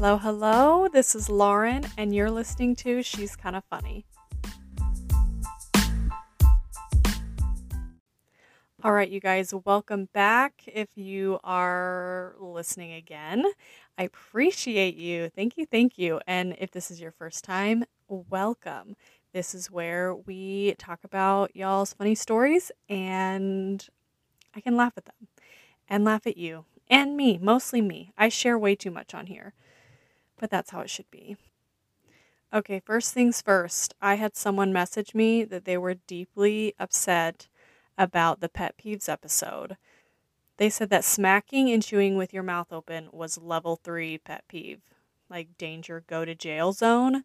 Hello, hello. This is Lauren, and you're listening to She's Kind of Funny. All right, you guys, welcome back. If you are listening again, I appreciate you. Thank you, thank you. And if this is your first time, welcome. This is where we talk about y'all's funny stories, and I can laugh at them and laugh at you and me, mostly me. I share way too much on here, but that's how it should be. Okay, first things first, I had someone message me that they were deeply upset about the pet peeves episode. They said that smacking and chewing with your mouth open was level three pet peeve, like danger, go to jail zone.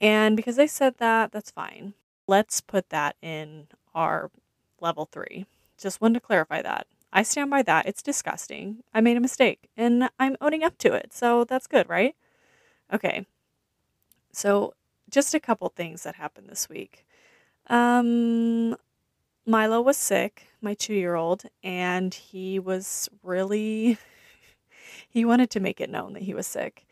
And because they said that, that's fine. Let's put that in our level three. Just wanted to clarify that. I stand by that. It's disgusting. I made a mistake and I'm owning up to it. So that's good, right? Okay. So, just a couple things that happened this week. Um, Milo was sick, my two year old, and he was really, he wanted to make it known that he was sick.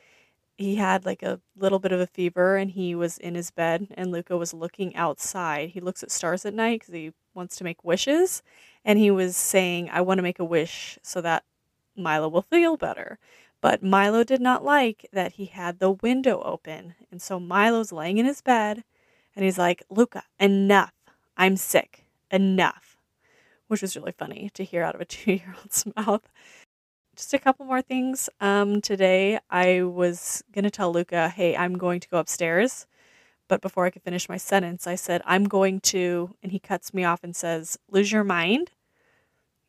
He had like a little bit of a fever and he was in his bed, and Luca was looking outside. He looks at stars at night because he wants to make wishes. And he was saying, I want to make a wish so that Milo will feel better. But Milo did not like that he had the window open. And so Milo's laying in his bed and he's like, Luca, enough. I'm sick enough, which was really funny to hear out of a two year old's mouth. Just a couple more things. Um, today, I was going to tell Luca, hey, I'm going to go upstairs. But before I could finish my sentence, I said, I'm going to, and he cuts me off and says, lose your mind?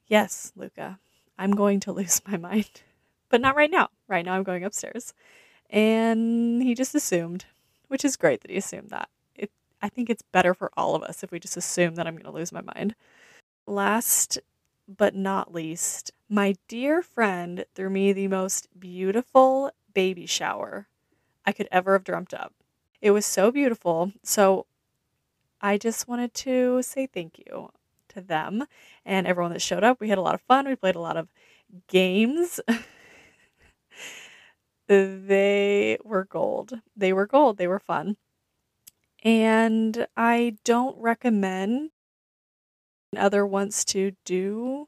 Yes, Luca, I'm going to lose my mind. But not right now. Right now, I'm going upstairs. And he just assumed, which is great that he assumed that. It, I think it's better for all of us if we just assume that I'm going to lose my mind. Last but not least, my dear friend threw me the most beautiful baby shower I could ever have dreamt up. It was so beautiful. So I just wanted to say thank you to them and everyone that showed up. We had a lot of fun. We played a lot of games. they were gold. They were gold. They were fun. And I don't recommend other wants to do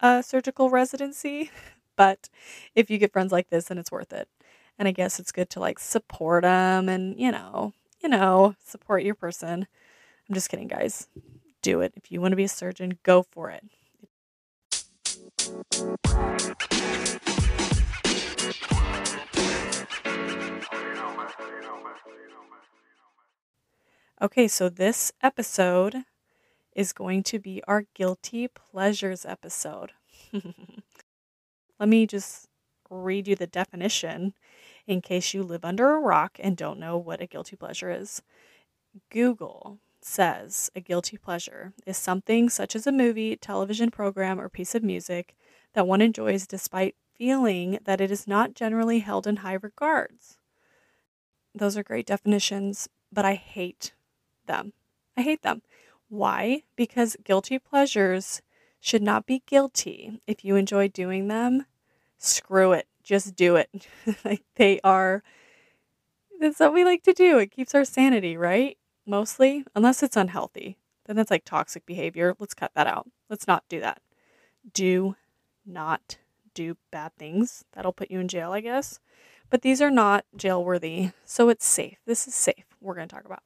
a surgical residency, but if you get friends like this, then it's worth it. And I guess it's good to like support them and, you know, you know, support your person. I'm just kidding, guys. Do it. If you want to be a surgeon, go for it. Okay, so this episode is going to be our guilty pleasures episode. Let me just read you the definition in case you live under a rock and don't know what a guilty pleasure is. Google says a guilty pleasure is something such as a movie, television program, or piece of music that one enjoys despite feeling that it is not generally held in high regards. Those are great definitions, but I hate them. I hate them. Why? Because guilty pleasures should not be guilty. If you enjoy doing them, screw it. Just do it. like they are that's what we like to do. It keeps our sanity, right? Mostly, unless it's unhealthy. Then that's like toxic behavior. Let's cut that out. Let's not do that. Do not do bad things. That'll put you in jail, I guess. But these are not jail worthy. So it's safe. This is safe. We're going to talk about.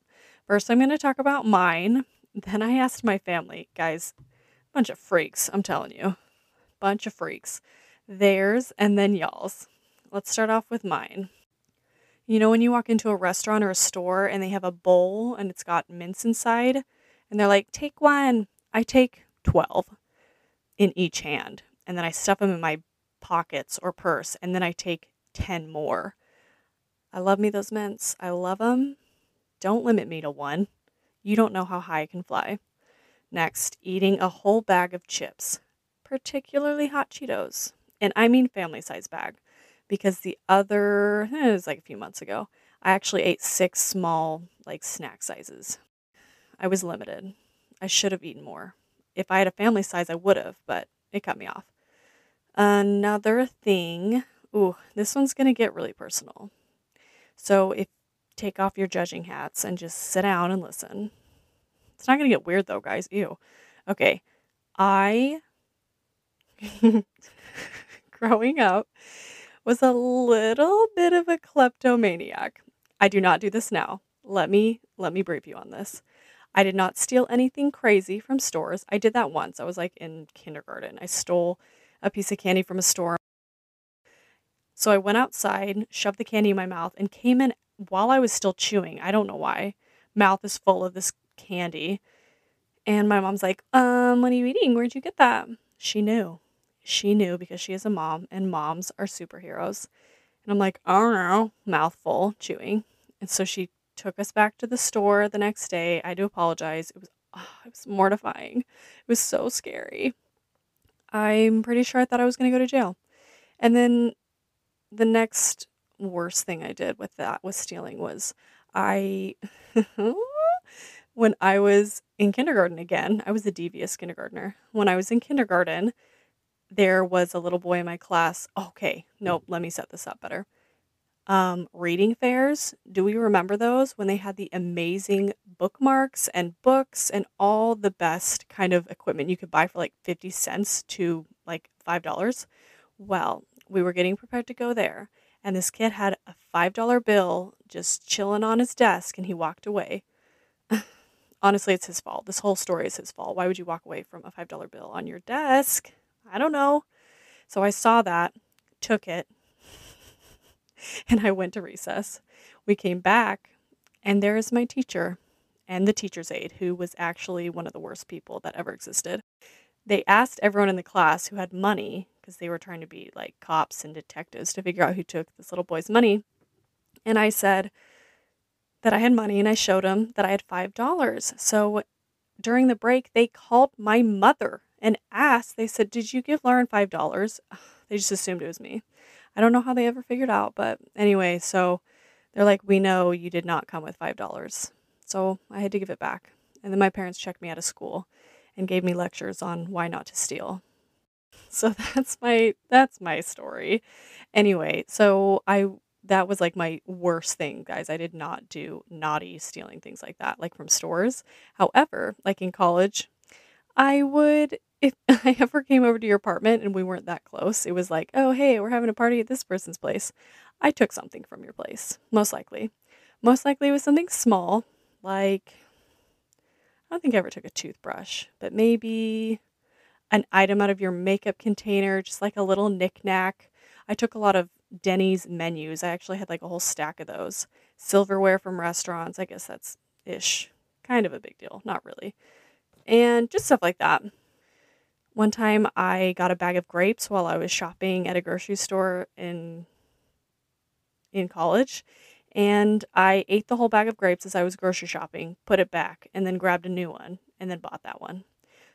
First, I'm going to talk about mine. Then I asked my family, guys, bunch of freaks, I'm telling you. Bunch of freaks. Theirs and then y'all's. Let's start off with mine. You know, when you walk into a restaurant or a store and they have a bowl and it's got mints inside, and they're like, take one. I take 12 in each hand. And then I stuff them in my pockets or purse, and then I take 10 more. I love me those mints. I love them. Don't limit me to one. You don't know how high I can fly. Next, eating a whole bag of chips, particularly hot Cheetos. And I mean family size bag because the other, eh, it was like a few months ago, I actually ate six small, like snack sizes. I was limited. I should have eaten more. If I had a family size, I would have, but it cut me off. Another thing Ooh, this one's to get really personal. So if take off your judging hats and just sit down and listen. It's not going to get weird though, guys. Ew. Okay. I growing up was a little bit of a kleptomaniac. I do not do this now. Let me let me brief you on this. I did not steal anything crazy from stores. I did that once. I was like in kindergarten. I stole a piece of candy from a store. So I went outside, shoved the candy in my mouth, and came in while I was still chewing. I don't know why. Mouth is full of this candy. And my mom's like, um, what are you eating? Where'd you get that? She knew. She knew because she is a mom and moms are superheroes. And I'm like, don't know, mouthful, chewing. And so she took us back to the store the next day. I do apologize. It was oh, it was mortifying. It was so scary. I'm pretty sure I thought I was going to go to jail. And then the next worst thing I did with that was stealing was I when I was in kindergarten again, I was a devious kindergartner. When I was in kindergarten, there was a little boy in my class. Okay, nope, let me set this up better um, reading fairs. Do we remember those when they had the amazing bookmarks and books and all the best kind of equipment you could buy for like 50 cents to like $5? Well, we were getting prepared to go there, and this kid had a $5 bill just chilling on his desk, and he walked away. Honestly, it's his fault. This whole story is his fault. Why would you walk away from a $5 bill on your desk? I don't know. So I saw that, took it, and I went to recess. We came back, and there is my teacher and the teacher's aide, who was actually one of the worst people that ever existed. They asked everyone in the class who had money, because they were trying to be like cops and detectives to figure out who took this little boy's money. And I said that I had money, and I showed them that I had $5. So during the break, they called my mother and asked, they said, Did you give Lauren $5? They just assumed it was me. I don't know how they ever figured out, but anyway, so they're like, we know you did not come with $5. So I had to give it back. And then my parents checked me out of school and gave me lectures on why not to steal. So that's my that's my story. Anyway, so I that was like my worst thing, guys. I did not do naughty stealing things like that, like from stores. However, like in college, I would if I ever came over to your apartment and we weren't that close, it was like, oh, hey, we're having a party at this person's place. I took something from your place, most likely. Most likely it was something small, like, I don't think I ever took a toothbrush, but maybe an item out of your makeup container, just like a little knickknack. I took a lot of Denny's menus. I actually had like a whole stack of those. Silverware from restaurants. I guess that's ish. Kind of a big deal. Not really. And just stuff like that. One time I got a bag of grapes while I was shopping at a grocery store in in college and I ate the whole bag of grapes as I was grocery shopping, put it back, and then grabbed a new one and then bought that one.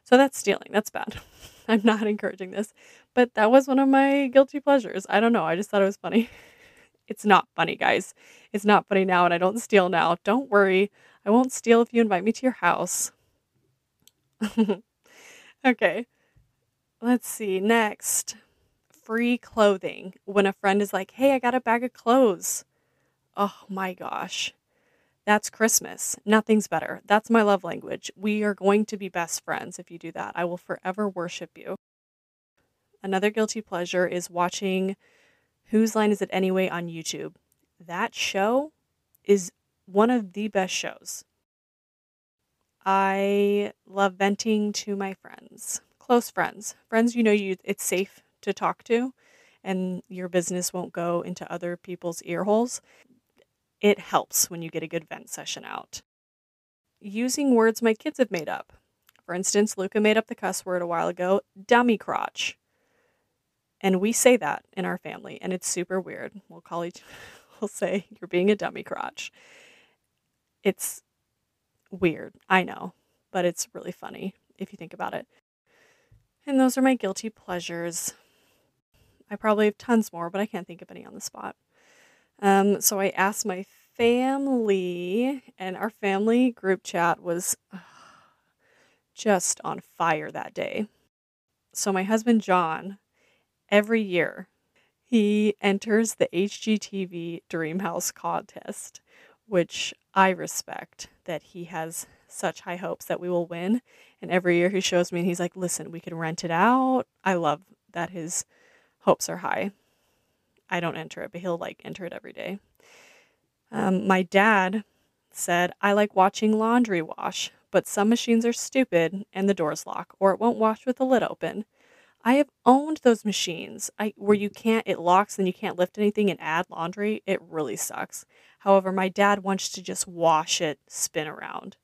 So that's stealing. That's bad. I'm not encouraging this, but that was one of my guilty pleasures. I don't know. I just thought it was funny. It's not funny, guys. It's not funny now, and I don't steal now. Don't worry. I won't steal if you invite me to your house. okay. Let's see. Next, free clothing. When a friend is like, hey, I got a bag of clothes. Oh my gosh. That's Christmas. Nothing's better. That's my love language. We are going to be best friends if you do that. I will forever worship you. Another guilty pleasure is watching Whose Line Is It Anyway on YouTube. That show is one of the best shows. I love venting to my friends close friends, friends you know you it's safe to talk to and your business won't go into other people's ear holes. It helps when you get a good vent session out. Using words my kids have made up. For instance, Luca made up the cuss word a while ago, dummy crotch. And we say that in our family, and it's super weird. We'll call each, we'll say, you're being a dummy crotch. It's weird, I know, but it's really funny if you think about it. And those are my guilty pleasures. I probably have tons more, but I can't think of any on the spot. Um, so I asked my family, and our family group chat was just on fire that day. So my husband John, every year, he enters the HGTV Dreamhouse contest, which I respect that he has such high hopes that we will win. And every year he shows me and he's like, listen, we can rent it out. I love that his hopes are high. I don't enter it, but he'll like enter it every day. Um, my dad said, I like watching laundry wash, but some machines are stupid and the doors lock, or it won't wash with the lid open. I have owned those machines I, where you can't, it locks and you can't lift anything and add laundry. It really sucks. However, my dad wants to just wash it, spin around.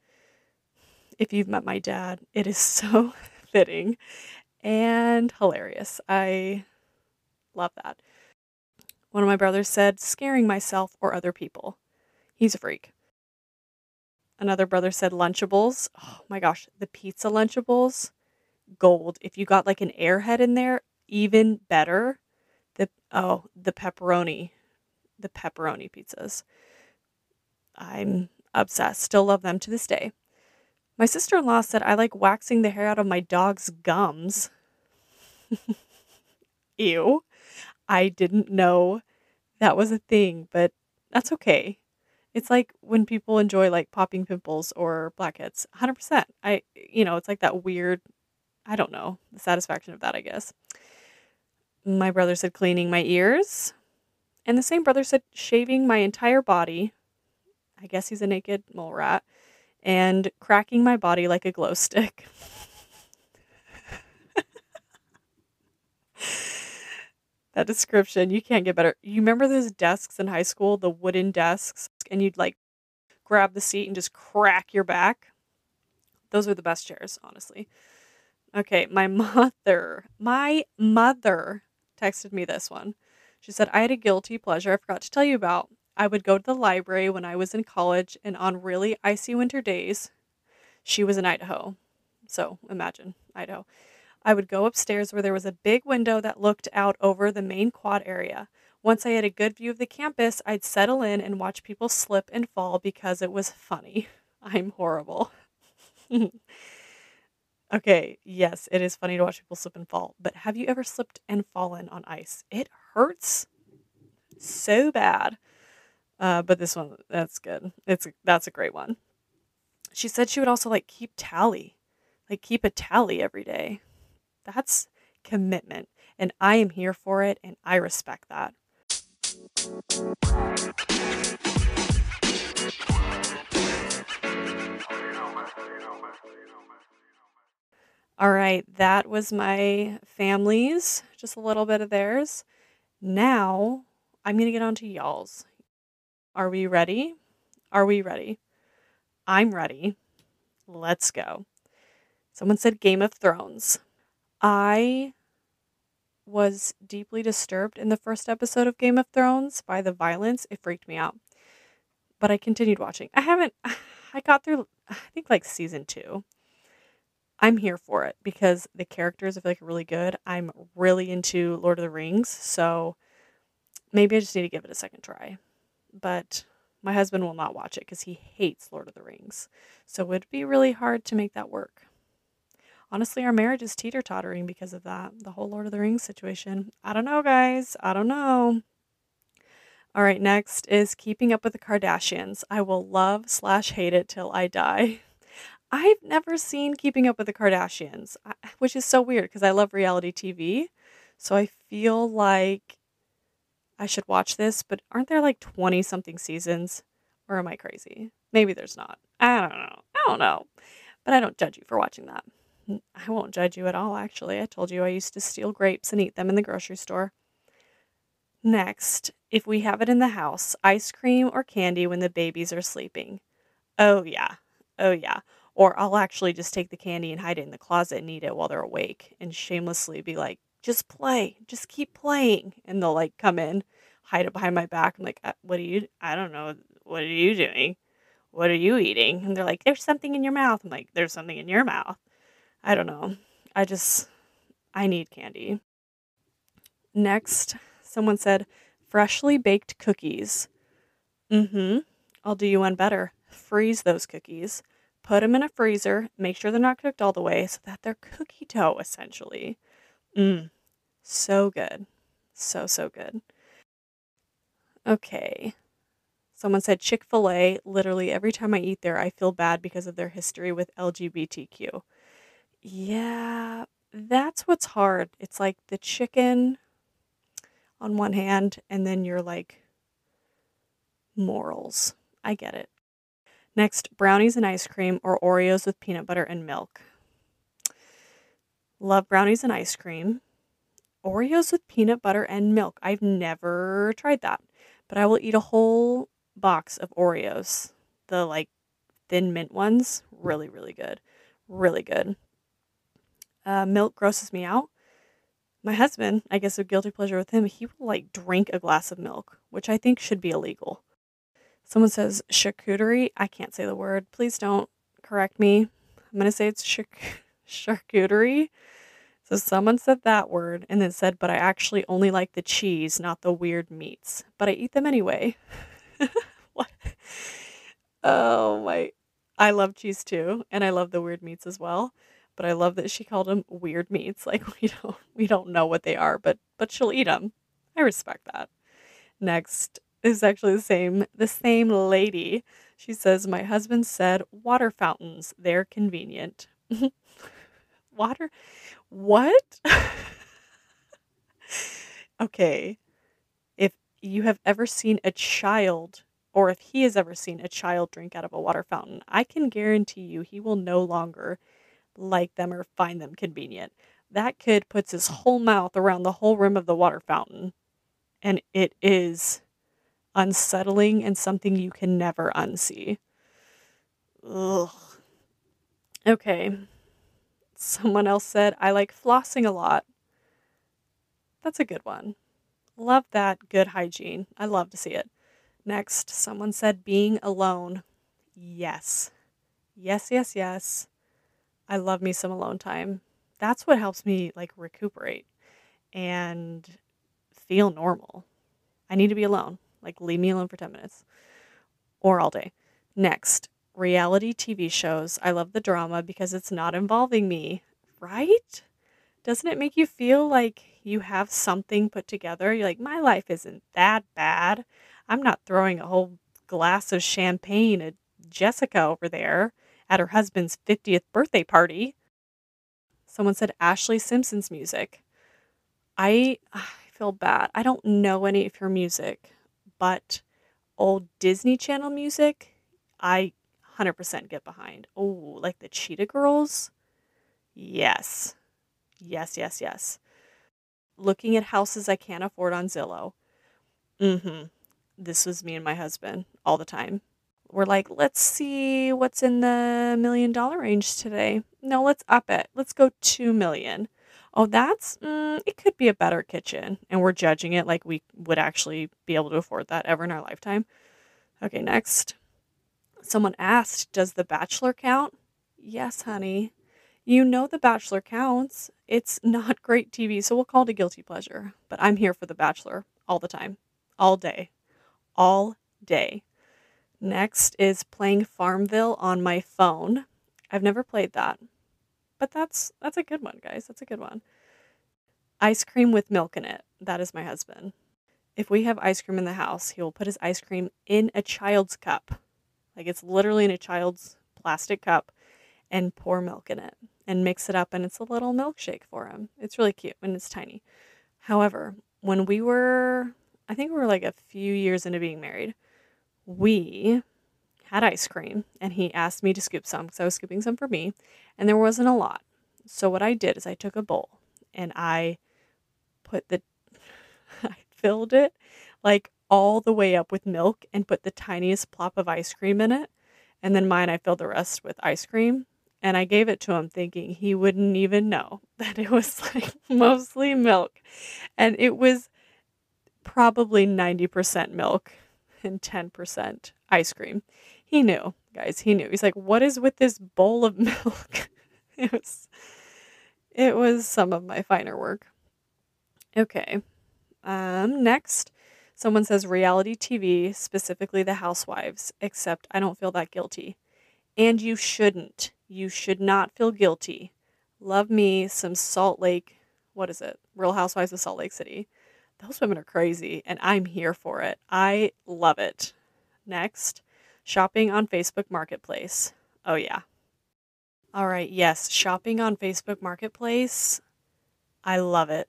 If you've met my dad, it is so fitting and hilarious. I love that. One of my brothers said, scaring myself or other people. He's a freak. Another brother said Lunchables. Oh my gosh, the pizza Lunchables gold. If you got like an airhead in there, even better. The oh, the pepperoni, the pepperoni pizzas. I'm obsessed. Still love them to this day. My sister in law said I like waxing the hair out of my dog's gums. Ew. I didn't know that was a thing, but that's okay. It's like when people enjoy like popping pimples or blackheads. 100%. I you know, it's like that weird I don't know, the satisfaction of that, I guess. My brother said cleaning my ears. And the same brother said shaving my entire body. I guess he's a naked mole rat. And cracking my body like a glow stick. that description, you can't get better. You remember those desks in high school, the wooden desks, and you'd like grab the seat and just crack your back? Those are the best chairs, honestly. Okay, my mother, my mother texted me this one. She said, I had a guilty pleasure I forgot to tell you about. I would go to the library when I was in college, and on really icy winter days, she was in Idaho. So imagine Idaho. I would go upstairs where there was a big window that looked out over the main quad area. Once I had a good view of the campus, I'd settle in and watch people slip and fall because it was funny. I'm horrible. Okay, yes, it is funny to watch people slip and fall, but have you ever slipped and fallen on ice? It hurts so bad. Uh, but this one, that's good. It's that's a great one. She said she would also like keep tally, like keep a tally every day. That's commitment, and I am here for it, and I respect that. All right, that was my family's, just a little bit of theirs. Now I'm going to get on to y'all's. Are we ready? Are we ready? I'm ready. Let's go. Someone said Game of Thrones. I was deeply disturbed in the first episode of Game of Thrones by the violence. It freaked me out. But I continued watching. I haven't, I got through, I think like season two. I'm here for it because the characters I feel like are really good. I'm really into Lord of the Rings, so maybe I just need to give it a second try. But my husband will not watch it because he hates Lord of the Rings. So it would be really hard to make that work. Honestly, our marriage is teeter tottering because of that. The whole Lord of the Rings situation. I don't know, guys. I don't know. All right, next is Keeping Up with the Kardashians. I will love slash hate it till I die. I've never seen Keeping Up with the Kardashians, which is so weird because I love reality TV. So I feel like I should watch this, but aren't there like 20 something seasons? Or am I crazy? Maybe there's not. I don't know. I don't know. But I don't judge you for watching that. I won't judge you at all, actually. I told you I used to steal grapes and eat them in the grocery store. Next, if we have it in the house, ice cream or candy when the babies are sleeping. Oh, yeah. Oh, yeah. Or I'll actually just take the candy and hide it in the closet and eat it while they're awake and shamelessly be like, just play, just keep playing. And they'll like come in, hide it behind my back. I'm like, uh, what are you, I don't know. What are you doing? What are you eating? And they're like, there's something in your mouth. I'm like, there's something in your mouth. I don't know. I just, I need candy. Next, someone said, freshly baked cookies. Mm hmm. I'll do you one better. Freeze those cookies put them in a freezer, make sure they're not cooked all the way so that they're cookie dough essentially. Mmm, so good. So, so good. Okay. Someone said Chick fil A, literally every time I eat there, I feel bad because of their history with LGBTQ. Yeah, that's what's hard. It's like the chicken on one hand, and then you're like morals. I get it. Next, brownies and ice cream or Oreos with peanut butter and milk. Love brownies and ice cream. Oreos with peanut butter and milk. I've never tried that, but I will eat a whole box of Oreos. The like thin mint ones, really, really good. Really good. Uh, milk grosses me out. My husband, I guess a guilty pleasure with him, he will like drink a glass of milk, which I think should be illegal. Someone says charcuterie. I can't say the word. Please don't correct me. I'm going to say it's charc- charcuterie. So someone said that word and then said, but I actually only like the cheese, not the weird meats. But I eat them anyway. what? Oh my. I love cheese too. And I love the weird meats as well. But I love that she called them weird meats. Like we don't we don't know what they are, but but she'll eat them. I respect that. Next is actually the same the same lady. She says, "My husband said water fountains. They're convenient." water what? okay. If you have ever seen a child or if he has ever seen a child drink out of a water fountain, I can guarantee you he will no longer like them or find them convenient. That kid puts his whole mouth around the whole rim of the water fountain, and it is unsettling and something you can never unsee. Ugh. Okay. Someone else said, I like flossing a lot. That's a good one. Love that good hygiene. I love to see it. Next, someone said, being alone. Yes. Yes, yes, yes. I love me some alone time. That's what helps me like recuperate and feel normal. I need to be alone. Like, leave me alone for 10 minutes or all day. Next, reality TV shows. I love the drama because it's not involving me, right? Doesn't it make you feel like you have something put together? You're like, my life isn't that bad. I'm not throwing a whole glass of champagne at Jessica over there at her husband's 50th birthday party. Someone said Ashlee Simpson's music. I, I feel bad. I don't know any of her music, but old Disney Channel music, I 100% get behind. Oh, like the Cheetah Girls? Yes. Yes, yes, yes. Looking at houses I can't afford on Zillow. Mm hmm. This was me and my husband all the time. We're like, let's see what's in the million dollar range today. No, let's up it. Let's go 2 million. Oh, that's, mm, it could be a better kitchen. And we're judging it like we would actually be able to afford that ever in our lifetime. Okay, next. Someone asked, Does The Bachelor count? Yes, honey. You know The Bachelor counts. It's not great TV, so we'll call it a guilty pleasure. But I'm here for The Bachelor all the time, all day, all day. Next is playing Farmville on my phone. I've never played that. But that's that's a good one, guys. That's a good one. Ice cream with milk in it. That is my husband. If we have ice cream in the house, he will put his ice cream in a child's cup. Like it's literally in a child's plastic cup and pour milk in it and mix it up and it's a little milkshake for him. It's really cute and it's tiny. However, when we were I think we were like a few years into being married, we had ice cream and he asked me to scoop some because I was scooping some for me and there wasn't a lot. So what I did is I took a bowl and I put the I filled it like all the way up with milk and put the tiniest plop of ice cream in it. And then mine I filled the rest with ice cream and I gave it to him thinking he wouldn't even know that it was like mostly milk. And it was probably 90% milk and 10% ice cream. He knew, guys, he knew. He's like, "What is with this bowl of milk?" it was it was some of my finer work. Okay. Um next, someone says reality TV, specifically The Housewives, except I don't feel that guilty. And you shouldn't. You should not feel guilty. Love me some Salt Lake, what is it? Real Housewives of Salt Lake City. Those women are crazy and I'm here for it. I love it. Next, shopping on Facebook Marketplace. Oh, yeah. All right. Yes. Shopping on Facebook Marketplace. I love it.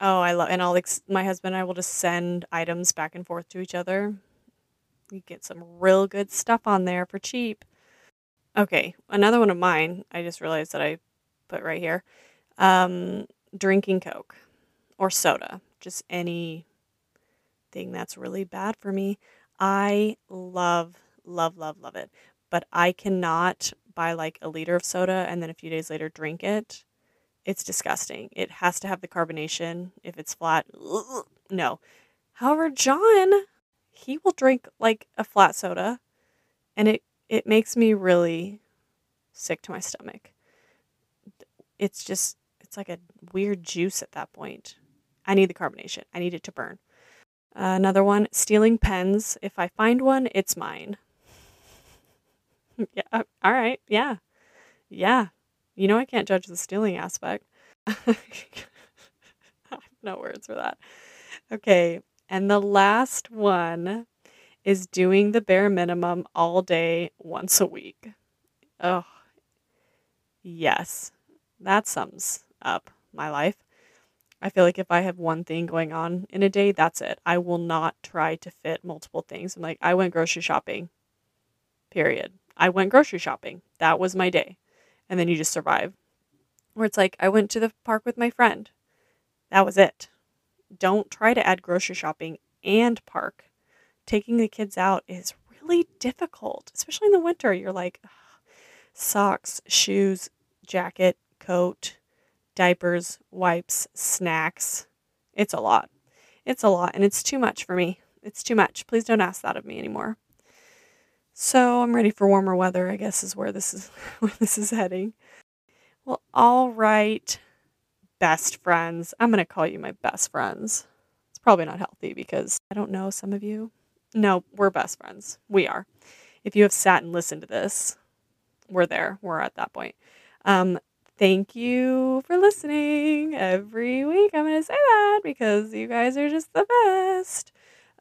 Oh, I love, and I'll, ex- my husband and I will just send items back and forth to each other. You get some real good stuff on there for cheap. Okay. Another one of mine, I just realized that I put right here. Um, drinking Coke or soda, just any thing that's really bad for me. I love, love, love, love it. But I cannot buy like a liter of soda and then a few days later drink it. It's disgusting. It has to have the carbonation. If it's flat, no. However, John, he will drink like a flat soda and it it makes me really sick to my stomach. It's just it's like a weird juice at that point. I need the carbonation. I need it to burn. Uh, another one, stealing pens. If I find one, it's mine. yeah, uh, all right. Yeah. Yeah. You know I can't judge the stealing aspect. I have no words for that. Okay. And the last one is doing the bare minimum all day once a week. Oh, yes. That sums up my life. I feel like if I have one thing going on in a day, that's it. I will not try to fit multiple things. I'm like, I went grocery shopping, period. I went grocery shopping. That was my day. And then you just survive. Where it's like, I went to the park with my friend. That was it. Don't try to add grocery shopping and park. Taking the kids out is really difficult, especially in the winter. You're like, socks, shoes, jacket, coat, diapers, wipes, snacks. It's a lot. It's a lot, and it's too much for me. It's too much. Please don't ask that of me anymore. So I'm ready for warmer weather, I guess is where this is where this is heading. Well, all right, best friends. I'm gonna call you my best friends. It's probably not healthy because I don't know some of you. No, we're best friends. We are. If you have sat and listened to this, we're there. We're at that point. Um, thank you for listening every week. I'm going to say that because you guys are just the best.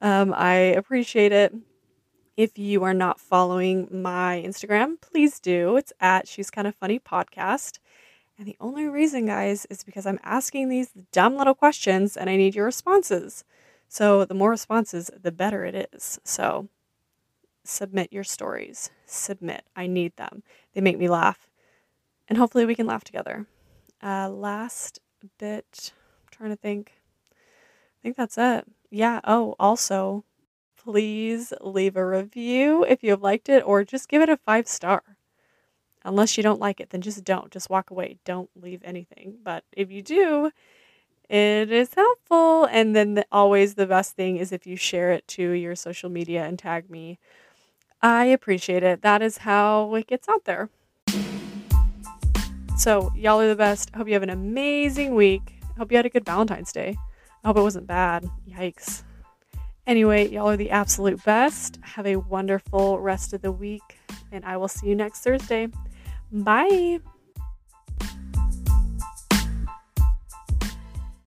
Um, I appreciate it. If you are not following my Instagram, please do. It's at She's Kind of Funny Podcast. And the only reason, guys, is because I'm asking these dumb little questions and I need your responses. So the more responses, the better it is. So submit your stories. Submit. I need them. They make me laugh and hopefully we can laugh together. Uh, last bit, I'm trying to think. I think that's it. Yeah. Oh, also, please leave a review if you have liked it, or just give it a five star. Unless you don't like it, then just don't. Just walk away. Don't leave anything. But if you do, it is helpful. And then the, always the best thing is if you share it to your social media and tag me. I appreciate it. That is how it gets out there. So, y'all are the best. Hope you have an amazing week. Hope you had a good Valentine's Day. I hope it wasn't bad. Yikes. Anyway, y'all are the absolute best. Have a wonderful rest of the week, and I will see you next Thursday. Bye.